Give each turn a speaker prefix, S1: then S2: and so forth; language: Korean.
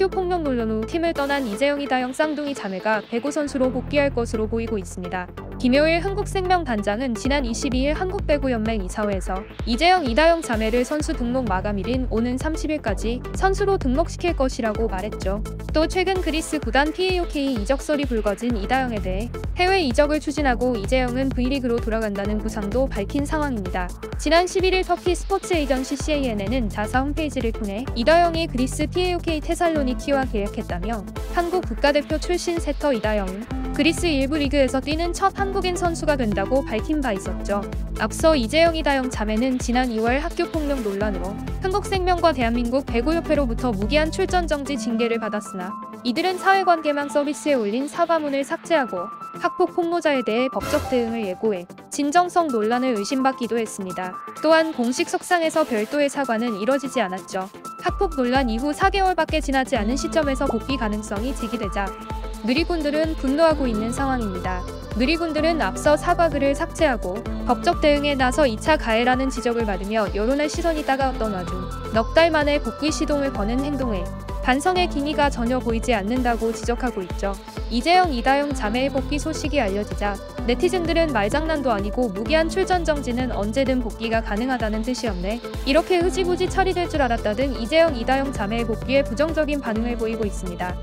S1: 학교 폭력 논란 후 팀을 떠난 이재영 이 다영 쌍둥이 자매가 배구 선수로 복귀할 것으로 보이고 있습니다. 김효일 한국생명 단장은 지난 22일 한국배구연맹 이사회에서 이재영 이다영 자매를 선수 등록 마감일인 오는 30일까지 선수로 등록시킬 것이라고 말했죠. 또 최근 그리스 구단 PAOK 이적설이 불거진 이다영에 대해 해외 이적을 추진하고 이재영은 V리그로 돌아간다는 구상도 밝힌 상황입니다. 지난 11일 터키 스포츠 에이전시 CANN은 자사 홈페이지를 통해 이다영이 그리스 PAOK 테살로니키와 계약했다며 한국 국가대표 출신 세터 이다영은 그리스 일부 리그에서 뛰는 첫 한국 인 선수가 된다고 밝힌 바 있었죠. 앞서 이재영 이 다영 자매는 지난 2월 학교 폭력 논란으로 한국생명과 대한민국 배구협회로부터 무기한 출전 정지 징계를 받았으나 이들은 사회관계망 서비스에 올린 사과문을 삭제하고 학폭 폭로자에 대해 법적 대응을 예고해 진정성 논란을 의심받기도 했습니다. 또한 공식 석상에서 별도의 사과는 이뤄지지 않았죠. 학폭 논란 이후 4개월밖에 지나지 않은 시점에서 복귀 가능성이 제기되자 누리꾼들은 분노하고 있는 상황입니다. 누리꾼들은 앞서 사과글을 삭제하고 법적 대응에 나서 2차 가해라는 지적을 받으며 여론의 시선이 따가웠던 와중 넉 달 만에 복귀 시동을 거는 행동에 반성의 기미가 전혀 보이지 않는다고 지적하고 있죠. 이재영, 이다영 자매의 복귀 소식이 알려지자 네티즌들은 말장난도 아니고 무기한 출전 정지는 언제든 복귀가 가능하다는 뜻이었네. 이렇게 흐지부지 처리될 줄 알았다든 이재영, 이다영 자매의 복귀에 부정적인 반응을 보이고 있습니다.